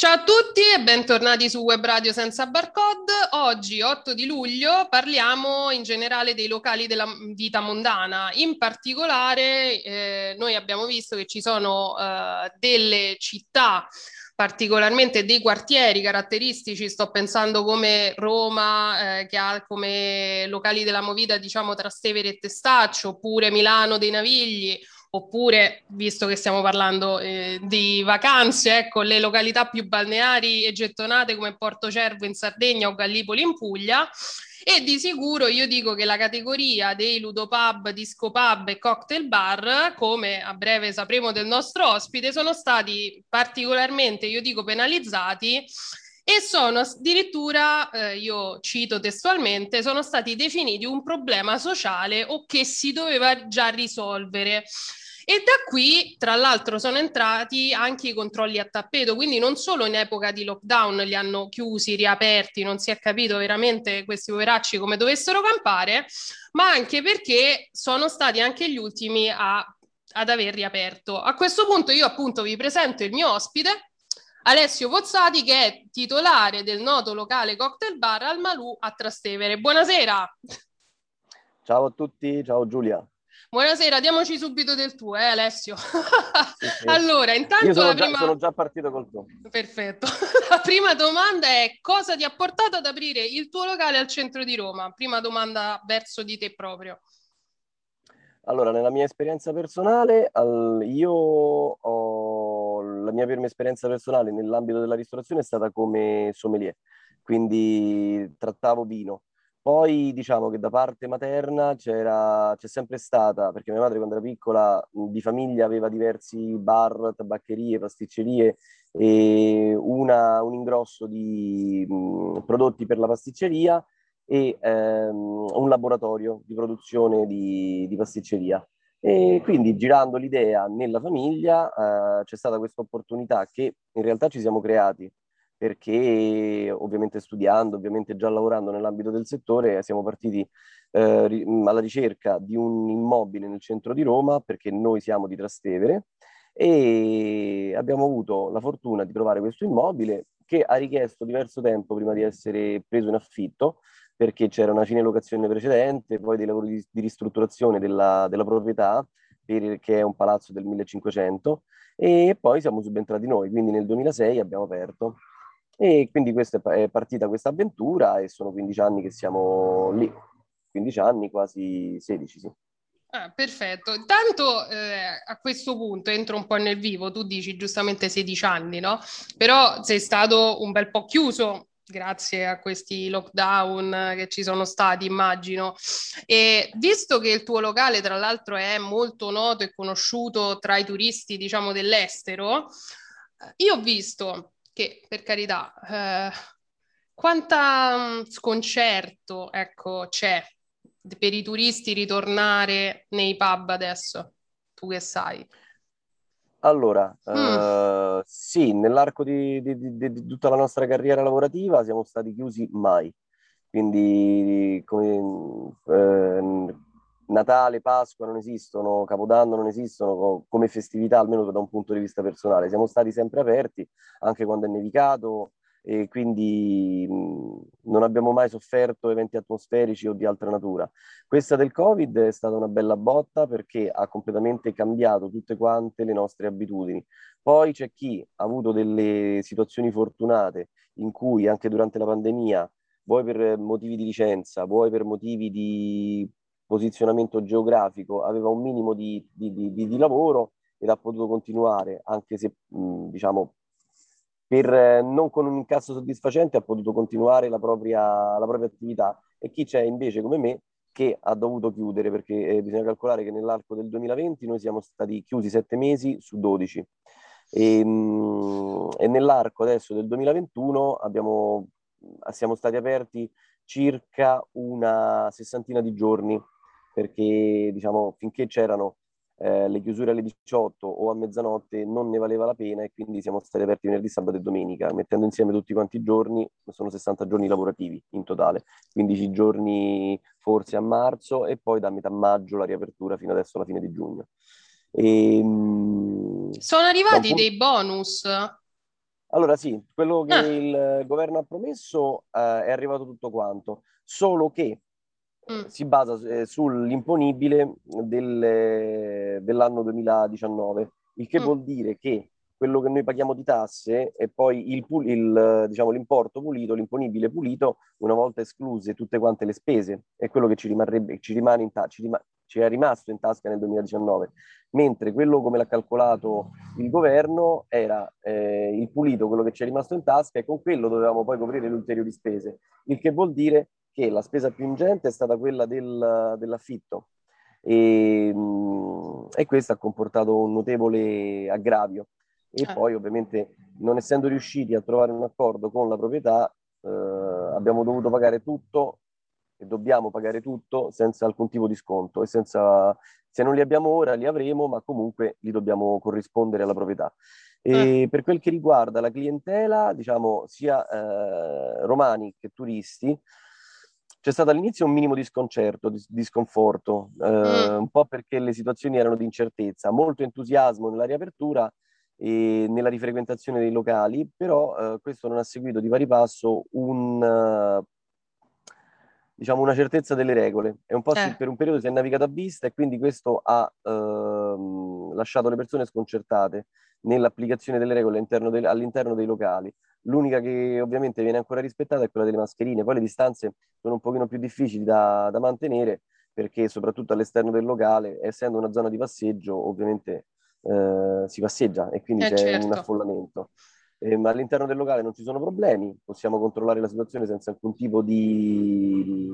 Ciao a tutti e bentornati su Web Radio senza barcode. Oggi, 8 di luglio, parliamo in generale dei locali della vita mondana. In particolare, eh, noi abbiamo visto che ci sono eh, delle città particolarmente dei quartieri caratteristici, sto pensando come Roma, eh, che ha come locali della movida, diciamo, Trastevere e Testaccio, oppure Milano dei Navigli, oppure, visto che stiamo parlando eh, di vacanze, ecco, le località più balneari e gettonate come Porto Cervo in Sardegna o Gallipoli in Puglia. E di sicuro io dico che la categoria dei ludopub, disco pub e cocktail bar, come a breve sapremo del nostro ospite, sono stati particolarmente, io dico, penalizzati e sono addirittura, eh, io cito testualmente, sono stati definiti un problema sociale o che si doveva già risolvere. E da qui, tra l'altro, sono entrati anche i controlli a tappeto, quindi non solo in epoca di lockdown li hanno chiusi, riaperti, non si è capito veramente questi poveracci come dovessero campare, ma anche perché sono stati anche gli ultimi a, ad aver riaperto. A questo punto io appunto vi presento il mio ospite, Alessio Pozzati, che è titolare del noto locale cocktail bar al Malù a Trastevere. Buonasera. Ciao a tutti, ciao Giulia. Buonasera, diamoci subito del tuo, eh Alessio. Sì, sì. allora, intanto Io sono, già, prima... sono già partito col tuo. Perfetto. la prima domanda è cosa ti ha portato ad aprire il tuo locale al centro di Roma? Prima domanda verso di te proprio. Allora, nella mia esperienza personale, io ho la mia prima esperienza personale nell'ambito della ristorazione è stata come sommelier, quindi trattavo vino poi diciamo che da parte materna c'era, c'è sempre stata, perché mia madre quando era piccola di famiglia aveva diversi bar, tabaccherie, pasticcerie e una, un ingrosso di mh, prodotti per la pasticceria e ehm, un laboratorio di produzione di, di, pasticceria. E quindi girando l'idea nella famiglia eh, c'è stata questa opportunità che in realtà ci siamo creati perché ovviamente studiando, ovviamente già lavorando nell'ambito del settore, siamo partiti eh, alla ricerca di un immobile nel centro di Roma, perché noi siamo di Trastevere, e abbiamo avuto la fortuna di trovare questo immobile che ha richiesto diverso tempo prima di essere preso in affitto, perché c'era una cinelocazione precedente, poi dei lavori di, di ristrutturazione della, della proprietà, per, che è un palazzo del 1500, e poi siamo subentrati noi, quindi nel 2006 abbiamo aperto. E quindi questa è partita questa avventura e sono 15 anni che siamo lì, 15 anni, quasi 16, sì. Ah, perfetto. Intanto eh, a questo punto entro un po' nel vivo, tu dici giustamente 16 anni, no? Però sei stato un bel po' chiuso grazie a questi lockdown che ci sono stati, immagino. E visto che il tuo locale, tra l'altro, è molto noto e conosciuto tra i turisti, diciamo, dell'estero, io ho visto che per carità, eh, quanta sconcerto ecco, c'è per i turisti ritornare nei pub adesso? Tu che sai? Allora, mm. uh, sì, nell'arco di, di, di, di, tutta la nostra carriera lavorativa siamo stati chiusi mai. Quindi, come, eh, Natale, Pasqua non esistono, Capodanno non esistono come festività, almeno da un punto di vista personale. Siamo stati sempre aperti, anche quando è nevicato, e quindi mh, non abbiamo mai sofferto eventi atmosferici o di altra natura. Questa del Covid è stata una bella botta perché ha completamente cambiato tutte quante le nostre abitudini. Poi c'è chi ha avuto delle situazioni fortunate in cui anche durante la pandemia, vuoi per motivi di licenza, vuoi per motivi di posizionamento geografico, aveva un minimo di, di, di, di lavoro ed ha potuto continuare, anche se mh, diciamo per non con un incasso soddisfacente ha potuto continuare la propria, la propria attività. E chi c'è invece come me che ha dovuto chiudere? Perché eh, bisogna calcolare che nell'arco del 2020 noi siamo stati chiusi sette mesi su 12 e, mh, e nell'arco adesso del 2021 abbiamo, siamo stati aperti circa una sessantina di giorni perché diciamo finché c'erano eh, le chiusure alle 18 o a mezzanotte non ne valeva la pena e quindi siamo stati aperti venerdì, sabato e domenica, mettendo insieme tutti quanti i giorni, sono 60 giorni lavorativi in totale, 15 giorni forse a marzo e poi da metà maggio la riapertura fino adesso alla fine di giugno. E, ehm, sono arrivati dei bonus? Allora sì, quello che ah. il governo ha promesso eh, è arrivato tutto quanto, solo che mm. si basa eh, sull'imponibile del, dell'anno 2019, il che mm. vuol dire che quello che noi paghiamo di tasse e poi il, il, diciamo, l'importo pulito, l'imponibile pulito, una volta escluse tutte quante le spese, è quello che ci, rimarrebbe, ci, rimane in ta- ci, rima- ci è rimasto in tasca nel 2019, mentre quello come l'ha calcolato il governo era eh, il pulito, quello che ci è rimasto in tasca e con quello dovevamo poi coprire le ulteriori spese, il che vuol dire che la spesa più ingente è stata quella del, dell'affitto e, mm, e, questo ha comportato un notevole aggravio e ah. poi ovviamente non essendo riusciti a trovare un accordo con la proprietà eh, abbiamo dovuto pagare tutto e dobbiamo pagare tutto senza alcun tipo di sconto e senza, se non li abbiamo ora li avremo ma comunque li dobbiamo corrispondere alla proprietà. E ah. per quel che riguarda la clientela, diciamo sia eh, romani che turisti, c'è stato all'inizio un minimo di sconcerto, di, di sconforto, eh, mm. un po' perché le situazioni erano di incertezza, molto entusiasmo nella riapertura e nella rifrequentazione dei locali, però eh, questo non ha seguito di pari passo un, diciamo una certezza delle regole. È un po' eh. per un periodo si è navigato a vista e quindi questo ha uh, lasciato le persone sconcertate nell'applicazione delle regole all'interno, de- all'interno dei locali. L'unica che ovviamente viene ancora rispettata è quella delle mascherine, poi le distanze sono un pochino più difficili da, da mantenere perché soprattutto all'esterno del locale, essendo una zona di passeggio, ovviamente eh, si passeggia e quindi eh, c'è certo. un affollamento. Eh, ma all'interno del locale non ci sono problemi, possiamo controllare la situazione senza alcun tipo di,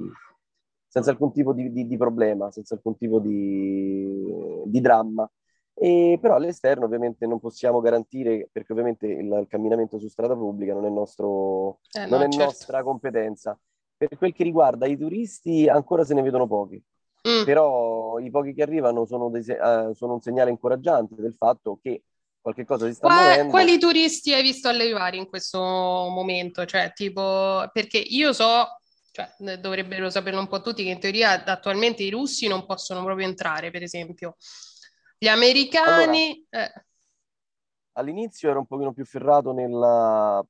senza alcun tipo di, di, di problema, senza alcun tipo di, dramma. E però all'esterno ovviamente non possiamo garantire, perché ovviamente il, il camminamento su strada pubblica non è, nostro, eh, non no, è certo. nostra competenza. Per quel che riguarda i turisti, ancora se ne vedono pochi. Mm. Però i pochi che arrivano sono, dei, uh, sono, un segnale incoraggiante del fatto che qualche cosa si sta Qua, muovendo. Quali turisti hai visto arrivare in questo momento? Cioè, tipo, perché io so, cioè, dovrebbero saperlo un po' tutti, che in teoria attualmente i russi non possono proprio entrare, per esempio. Gli americani... Allora, eh. All'inizio ero un pochino più ferrato nella,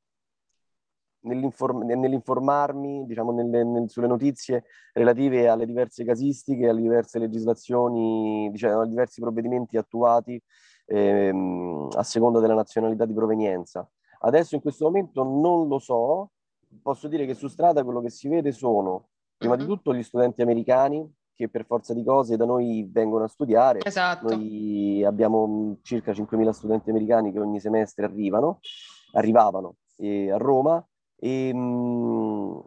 nell'inform- nell'informarmi diciamo, nelle, nel, sulle notizie relative alle diverse casistiche, alle diverse legislazioni, diciamo, ai diversi provvedimenti attuati ehm, a seconda della nazionalità di provenienza. Adesso in questo momento non lo so, posso dire che su strada quello che si vede sono prima di mm-hmm. tutto gli studenti americani che per forza di cose da noi vengono a studiare. Esatto. Noi abbiamo circa 5.000 studenti americani che ogni semestre arrivano, arrivavano eh, a Roma e mh, mm,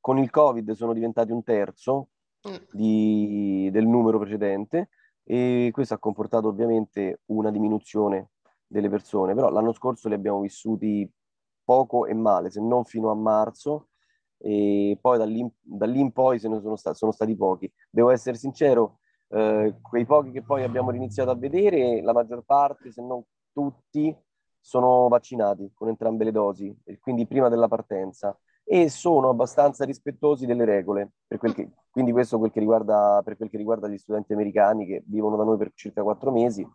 con il Covid sono diventati un terzo mm. di, del numero precedente e questo ha comportato ovviamente una diminuzione delle persone, però l'anno scorso li abbiamo vissuti poco e male, se non fino a marzo, e poi da lì, in poi se ne sono, sta- sono, stati pochi. Devo essere sincero, eh, quei pochi che poi abbiamo iniziato a vedere, la maggior parte, se non tutti, sono vaccinati con entrambe le dosi, quindi prima della partenza, e sono abbastanza rispettosi delle regole, che, quindi questo quel riguarda, per quel che riguarda gli studenti americani che vivono da noi per circa quattro mesi,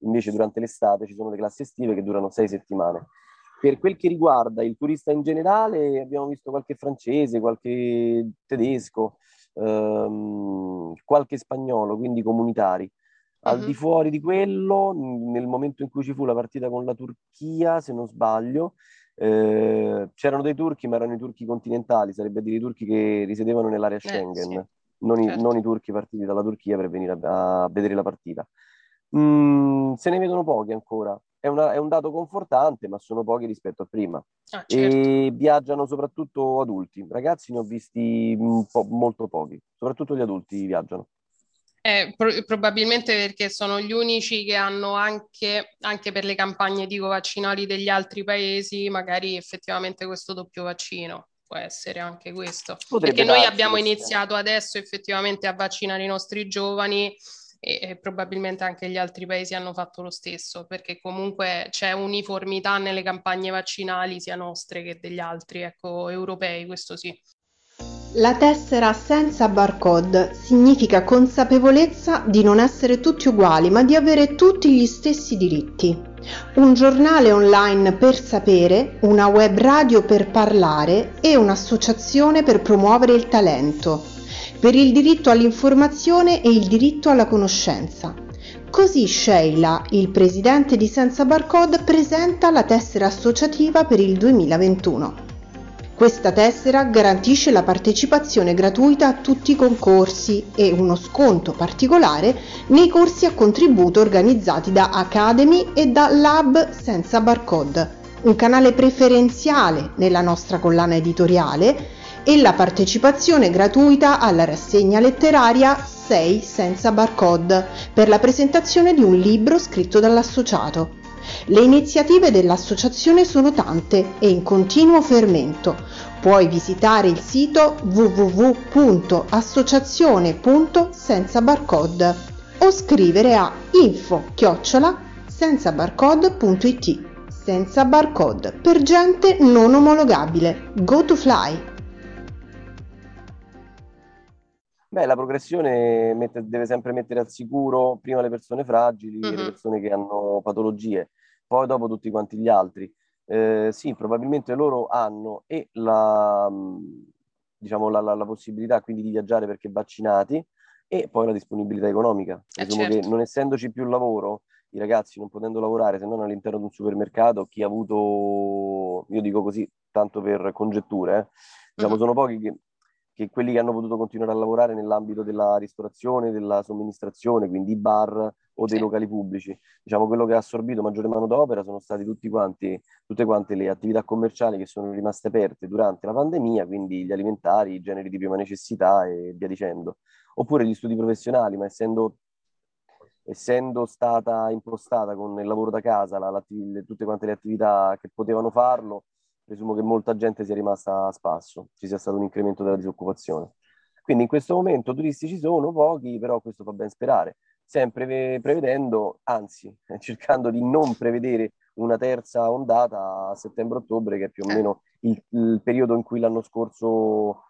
invece durante l'estate ci sono le classi estive che durano sei settimane. Per quel che riguarda il turista in generale, abbiamo visto qualche francese, qualche tedesco, ehm, qualche spagnolo, quindi comunitari. Al mm-hmm. di fuori di quello, nel momento in cui ci fu la partita con la Turchia, se non sbaglio, eh, c'erano dei turchi, ma erano i turchi continentali, sarebbe a dire i turchi che risiedevano nell'area Schengen, eh, sì. non, certo. i, non, i, turchi partiti dalla Turchia per venire a, a vedere la partita. Mm, se ne vedono pochi ancora. È, una, è, un dato confortante, ma sono pochi rispetto a prima. Ah, certo. E viaggiano soprattutto adulti. Ragazzi ne ho visti po- molto pochi, soprattutto gli adulti viaggiano. Eh, pro- probabilmente perché sono gli unici che hanno anche, anche per le campagne dico, vaccinali degli altri paesi, magari effettivamente questo doppio vaccino. Può essere anche questo. Potrebbe perché noi abbiamo iniziato adesso effettivamente a vaccinare i nostri giovani e, e, probabilmente anche gli altri paesi hanno fatto lo stesso, perché comunque c'è uniformità nelle campagne vaccinali sia nostre che degli altri, ecco, europei, questo sì. La tessera senza barcode significa consapevolezza di non essere tutti uguali, ma di avere tutti gli stessi diritti. Un giornale online per sapere, una web radio per parlare e un'associazione per promuovere il talento, per il diritto all'informazione e il diritto alla conoscenza. Così Sheila, il presidente di Senza Barcode, presenta la tessera associativa per il 2021. Questa tessera garantisce la partecipazione gratuita a tutti i concorsi e uno sconto particolare nei corsi a contributo organizzati da Academy e da Lab Senza Barcode, un canale preferenziale nella nostra collana editoriale e la partecipazione gratuita alla rassegna letteraria 6 Senza Barcode per la presentazione di un libro scritto dall'associato. Le iniziative dell'associazione sono tante e in continuo fermento. Puoi visitare il sito www.associazione.senzabarcode o scrivere a info chiocciola senzabarcode.it senza barcode per gente non omologabile. Go to fly! Beh, la progressione mette, deve sempre mettere al sicuro prima le persone fragili, mm-hmm. le persone che hanno patologie, poi dopo tutti quanti gli altri. Eh, sì, probabilmente loro hanno e la, diciamo, la, la, la, possibilità quindi di viaggiare perché vaccinati e poi la disponibilità economica. Eh certo. che non essendoci più lavoro, i ragazzi non potendo lavorare se non all'interno di un supermercato, chi ha avuto, io dico così, tanto per congetture, eh, diciamo, mm-hmm. sono pochi che che quelli che hanno potuto continuare a lavorare nell'ambito della ristorazione, della somministrazione, quindi i bar o dei sì. locali pubblici. Diciamo quello che ha assorbito maggiore manodopera sono stati tutti quanti, tutte quante le attività commerciali che sono rimaste aperte durante la pandemia, quindi gli alimentari, i generi di prima necessità e via dicendo. Oppure gli studi professionali, ma essendo, essendo stata impostata con il lavoro da casa la, la, tutte quante le attività che potevano farlo, presumo che molta gente sia rimasta a spasso, ci sia stato un incremento della disoccupazione. Quindi in questo momento turisti ci sono, pochi, però questo fa ben sperare, sempre prevedendo, anzi cercando di non prevedere una terza ondata a settembre-ottobre, che è più o meno il, il periodo in cui l'anno scorso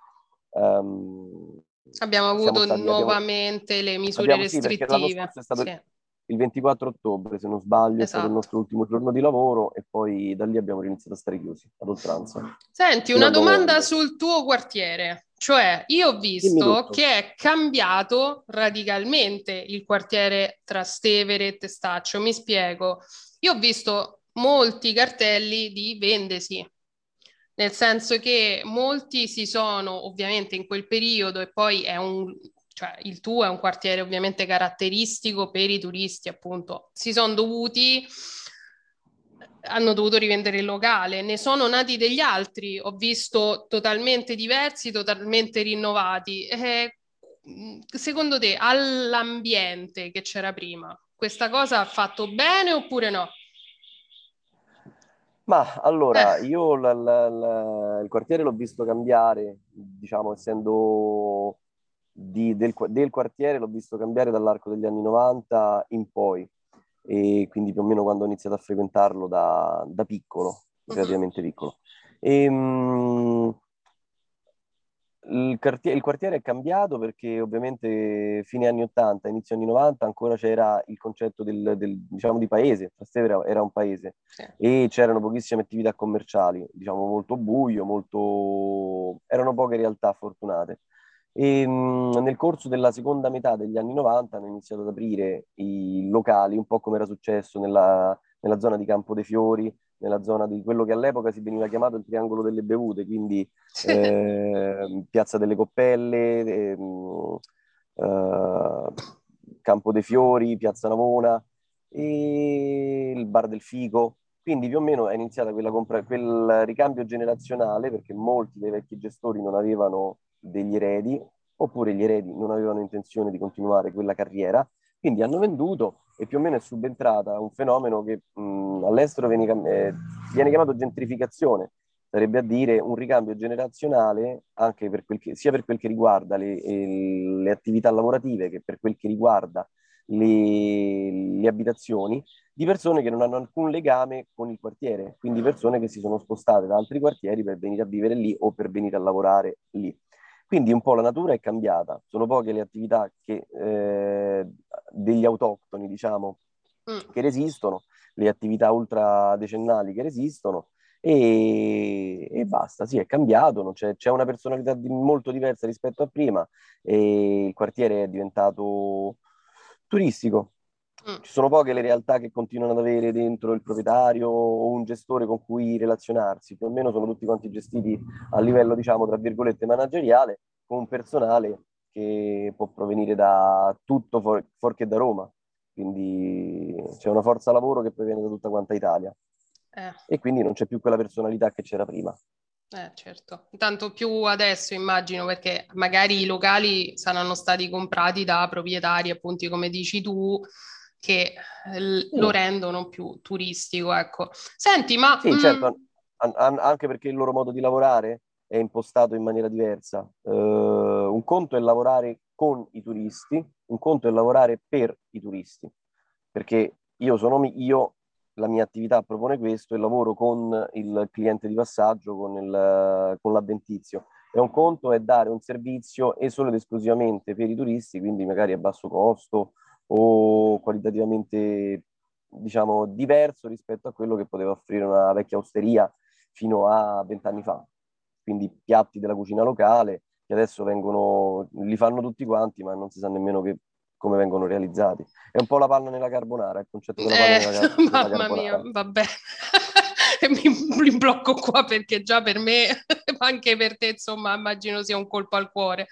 um, abbiamo avuto stati, nuovamente abbiamo, le misure abbiamo, restrittive. Sì, il 24 ottobre, se non sbaglio, esatto. è stato il esatto. nostro ultimo giorno di lavoro e poi da lì abbiamo iniziato a stare chiusi ad oltranza. Senti, una domanda sul tuo quartiere. Cioè, io ho visto che è cambiato radicalmente il quartiere tra Stevere e Testaccio. Mi spiego. Io ho visto molti cartelli di vendesi, nel senso che molti si sono ovviamente in quel periodo e poi è un cioè il tuo è un quartiere ovviamente caratteristico per i turisti, appunto, si sono dovuti hanno dovuto rivendere il locale, ne sono nati degli altri, ho visto totalmente diversi, totalmente rinnovati. Eh, secondo te, all'ambiente che c'era prima, questa cosa ha fatto bene oppure no? Ma allora, eh. io la, la, la, il quartiere l'ho visto cambiare, diciamo, essendo di, del, del, quartiere l'ho visto cambiare dall'arco degli anni 90 in poi, e quindi più o meno quando ho iniziato a frequentarlo da, da piccolo, relativamente piccolo. E, ehm, mh, il, quartiere, il, quartiere, è cambiato perché ovviamente fine anni 80, inizio anni 90 ancora c'era il concetto del, del diciamo di paese, Trastevere era un paese sì. e c'erano pochissime attività commerciali, diciamo molto buio, molto... erano poche realtà fortunate. E, mh, nel corso della seconda metà degli anni 90 hanno iniziato ad aprire i locali, un po' come era successo nella, nella zona di Campo dei Fiori, nella zona di quello che all'epoca si veniva chiamato il triangolo delle bevute, quindi eh, Piazza delle Coppelle, eh, eh, Campo dei Fiori, Piazza Navona, e il bar del fico. Quindi più o meno è iniziata quella compra- quel ricambio generazionale perché molti dei vecchi gestori non avevano degli eredi oppure gli eredi non avevano intenzione di continuare quella carriera, quindi hanno venduto e più o meno è subentrata un fenomeno che mh, all'estero viene, eh, viene, chiamato gentrificazione, sarebbe a dire un ricambio generazionale anche per quel che, sia per quel che riguarda le, le attività lavorative che per quel che riguarda le, le, abitazioni di persone che non hanno alcun legame con il quartiere, quindi persone che si sono spostate da altri quartieri per venire a vivere lì o per venire a lavorare lì. Quindi un po' la natura è cambiata, sono poche le attività che, eh, degli autoctoni, diciamo, mm. che resistono, le attività ultradecennali che resistono e, e basta, sì, è cambiato, c'è, c'è, una personalità di, molto diversa rispetto a prima e il quartiere è diventato turistico. Mm. Ci sono poche le realtà che continuano ad avere dentro il proprietario o un gestore con cui relazionarsi, più o meno sono tutti quanti gestiti a livello, diciamo, tra virgolette, manageriale, con un personale che può provenire da tutto for- da Roma. Quindi c'è una forza lavoro che proviene da tutta quanta Italia. Eh. E quindi non c'è più quella personalità che c'era prima. Eh, certo, tanto più adesso immagino perché magari i locali saranno stati comprati da proprietari, appunto come dici tu, che lo rendono più turistico, ecco. Senti, ma... Sì, mh... certo, mm, an- an- anche perché il loro modo di lavorare è impostato in maniera diversa. Uh, un conto è lavorare con i turisti, un conto è lavorare per i turisti, perché io sono io, la mia attività propone questo e lavoro con il cliente di passaggio, con, il, con l'addentizio. E un conto è dare un servizio e solo ed esclusivamente per i turisti, quindi magari a basso costo o qualitativamente diciamo diverso rispetto a quello che poteva offrire una vecchia osteria fino a vent'anni fa. Quindi piatti della cucina locale che adesso vengono, li fanno tutti quanti, ma non si sa nemmeno che, come vengono realizzati. È un po' la panna nella carbonara, il concetto della panna eh, nella, car- mamma nella carbonara. Mamma mia, vabbè. mi, mi blocco qua perché già per me, anche per te, insomma, immagino sia un colpo al cuore.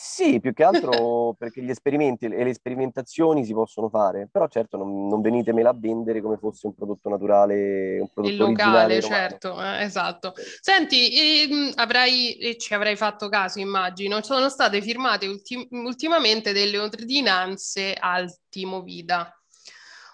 Sì, più che altro perché gli esperimenti e le sperimentazioni si possono fare, però certo non, non venitemela a vendere come fosse un prodotto naturale, un prodotto Il locale, certo, eh, esatto. Senti, ehm, avrai, e ci avrai fatto caso, immagino, sono state firmate ultim- ultimamente delle ordinanze al Timo Vida.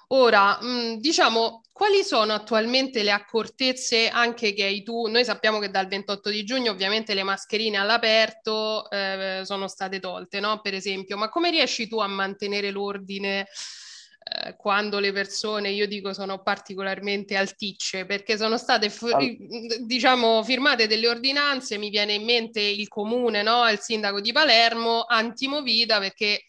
Ora, mh, diciamo, quali sono attualmente le accortezze anche che hai tu? Noi sappiamo che dal 28 di giugno ovviamente le mascherine all'aperto eh, sono state tolte, no? Per esempio, ma come riesci tu a mantenere l'ordine eh, quando le persone, io dico, sono particolarmente alticce? Perché sono state, f- diciamo, firmate delle ordinanze, mi viene in mente il comune, no? Il sindaco di Palermo, antimovida, perché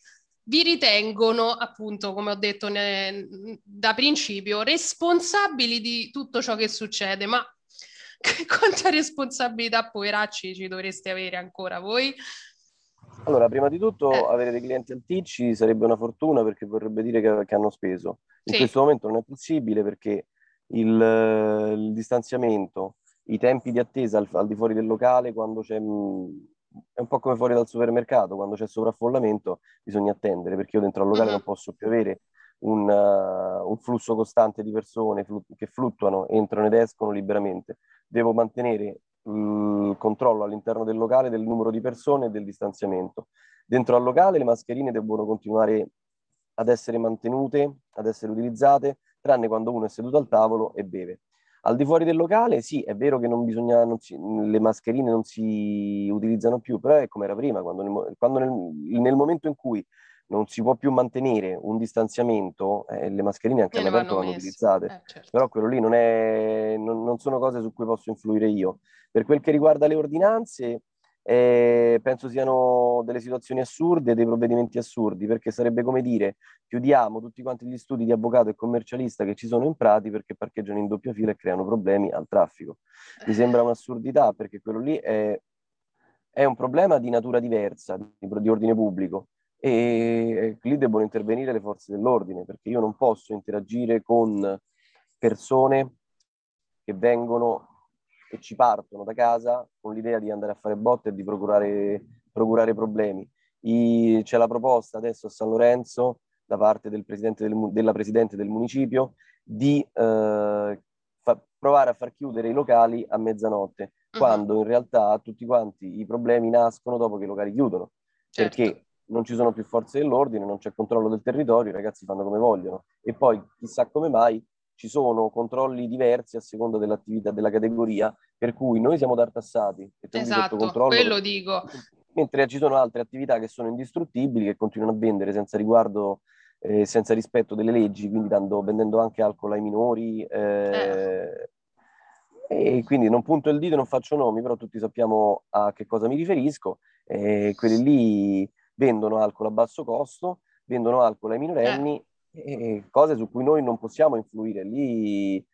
vi ritengono, appunto, come ho detto ne, da principio, responsabili di tutto ciò che succede, ma quanta responsabilità, poveracci, ci dovreste avere ancora voi? Allora, prima di tutto, eh. avere dei clienti alticci sarebbe una fortuna perché vorrebbe dire che, che hanno speso. In sì. questo momento non è possibile perché il, il distanziamento, i tempi di attesa al, al, di fuori del locale, quando c'è è un po' come fuori dal supermercato, quando c'è sovraffollamento bisogna attendere, perché io dentro al locale mm-hmm. non posso più avere un, uh, un flusso costante di persone flu- che fluttuano, entrano ed escono liberamente. Devo mantenere mm, il controllo all'interno del locale del numero di persone e del distanziamento. Dentro al locale le mascherine devono continuare ad essere mantenute, ad essere utilizzate, tranne quando uno è seduto al tavolo e beve. Al di fuori del locale, sì, è vero che non bisogna, non si, le mascherine non si utilizzano più, però è come era prima, quando, nel, quando nel, nel, momento in cui non si può più mantenere un distanziamento, eh, le mascherine anche all'aperto vanno utilizzate. Eh, certo. Però quello lì non, è, non, non sono cose su cui posso influire io. Per quel che riguarda le ordinanze, eh, penso siano delle situazioni assurde, dei provvedimenti assurdi, perché sarebbe come dire chiudiamo tutti quanti gli studi di avvocato e commercialista che ci sono in Prati perché parcheggiano in doppia fila e creano problemi al traffico. Mi sembra un'assurdità perché quello lì è, è un problema di natura diversa, di, di ordine pubblico e lì debbono intervenire le forze dell'ordine perché io non posso interagire con persone che vengono che ci partono da casa con l'idea di andare a fare botte e di procurare, procurare problemi. I, c'è la proposta adesso a San Lorenzo da parte del presidente del, della Presidente del municipio di eh, fa, provare a far chiudere i locali a mezzanotte, uh-huh. quando in realtà tutti quanti i problemi nascono dopo che i locali chiudono, certo. perché non ci sono più forze dell'ordine, non c'è controllo del territorio, i ragazzi fanno come vogliono e poi chissà come mai ci sono controlli diversi a seconda dell'attività della categoria, per cui noi siamo tartassati. Esatto, quello dico. Mentre ci sono altre attività che sono indistruttibili, che continuano a vendere senza riguardo, eh, senza rispetto delle leggi, quindi dando, vendendo anche alcol ai minori. Eh, eh. E quindi non punto il dito, non faccio nomi, però tutti sappiamo a che cosa mi riferisco. quelli lì vendono alcol a basso costo, vendono alcol ai minorenni eh cose su cui noi non possiamo influire. Lì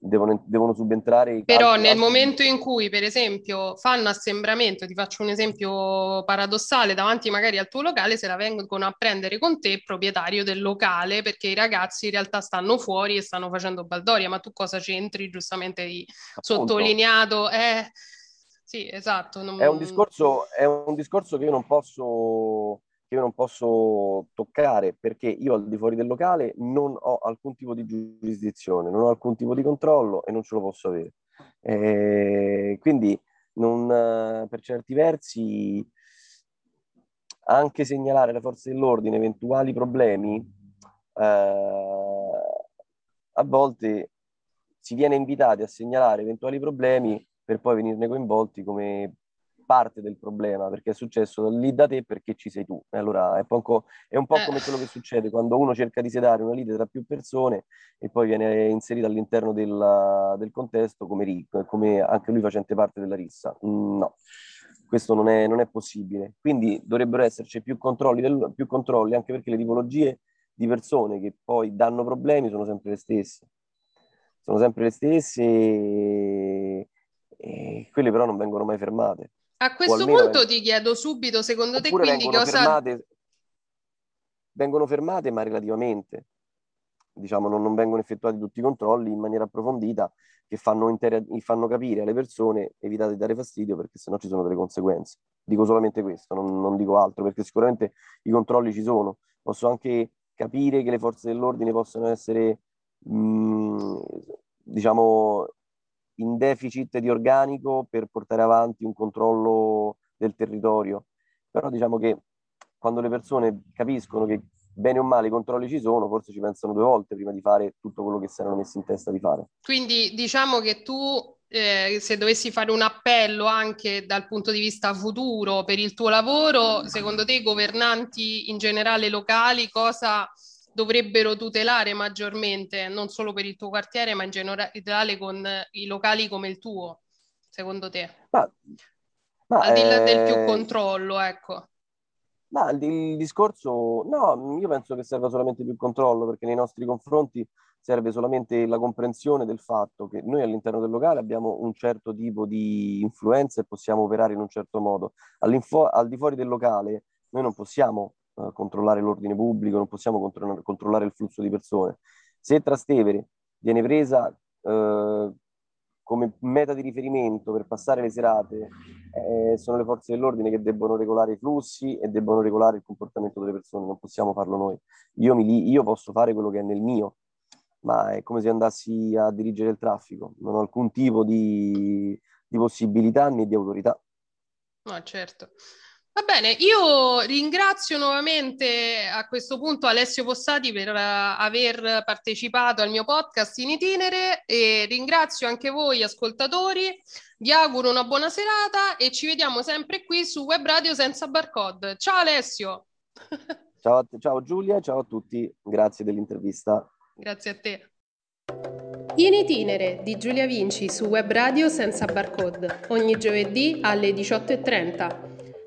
devono, devono subentrare i Però nel momento in cui, per esempio, fanno assembramento, ti faccio un esempio paradossale, davanti magari al tuo locale, se la vengono a prendere con te, proprietario del locale, perché i ragazzi in realtà stanno fuori e stanno facendo baldoria, ma tu cosa c'entri? Giustamente hai sottolineato. Eh, sì, esatto. Non... È, un discorso, è un discorso che io non posso che io non posso toccare perché io al di fuori del locale non ho alcun tipo di giurisdizione, non ho alcun tipo di controllo e non ce lo posso avere. Eh, quindi non, per certi versi anche segnalare alle forze dell'ordine eventuali problemi eh, a volte si viene invitati a segnalare eventuali problemi per poi venirne coinvolti come parte del problema, perché è successo lì da te perché ci sei tu. E allora è, poco, è un po' eh. come quello che succede quando uno cerca di sedare una lite tra più persone e poi viene inserito all'interno del, del contesto come, come anche lui facente parte della rissa. Mm, no, questo non è, non è, possibile. Quindi dovrebbero esserci più controlli, del, più controlli, anche perché le tipologie di persone che poi danno problemi sono sempre le stesse. Sono sempre le stesse e, e quelle però non vengono mai fermate. A questo punto ti chiedo subito, secondo te quindi cosa... Fermate, vengono fermate ma relativamente, diciamo non, non, vengono effettuati tutti i controlli in maniera approfondita che fanno, inter- fanno capire alle persone evitate di dare fastidio perché sennò ci sono delle conseguenze. Dico solamente questo, non, non dico altro perché sicuramente i controlli ci sono. Posso anche capire che le forze dell'ordine possono essere, mh, mm, diciamo, in deficit di organico per portare avanti un controllo del territorio. Però diciamo che quando le persone capiscono che bene o male i controlli ci sono, forse ci pensano due volte prima di fare tutto quello che si erano messi in testa di fare. Quindi diciamo che tu, eh, se dovessi fare un appello anche dal punto di vista futuro per il tuo lavoro, secondo te i governanti in generale locali cosa dovrebbero tutelare maggiormente, non solo per il tuo quartiere, ma in generale con i locali come il tuo, secondo te? Ma, ma, Al di là eh... del più controllo, ecco. Ma il discorso, no, io penso che serva solamente più controllo perché nei nostri confronti serve solamente la comprensione del fatto che noi all'interno del locale abbiamo un certo tipo di influenza e possiamo operare in un certo modo. al di fuori del locale noi non possiamo uh, controllare l'ordine pubblico, non possiamo controllare, controllare, il flusso di persone. Se Trastevere viene presa uh, come meta di riferimento per passare le serate, eh, sono le forze dell'ordine che debbono regolare i flussi e debbono regolare il comportamento delle persone, non possiamo farlo noi. Io, mi, io posso fare quello che è nel mio, ma è come se andassi a dirigere il traffico, non ho alcun tipo di, di possibilità né di autorità. No, certo. Va bene, io ringrazio nuovamente a questo punto Alessio Possati per uh, aver partecipato al mio podcast in itinere e ringrazio anche voi ascoltatori, vi auguro una buona serata e ci vediamo sempre qui su Web Radio senza barcode. Ciao Alessio! ciao, ciao Giulia, ciao a tutti, grazie dell'intervista. Grazie a te. In itinere di Giulia Vinci su Web Radio senza barcode, ogni giovedì alle 18.30.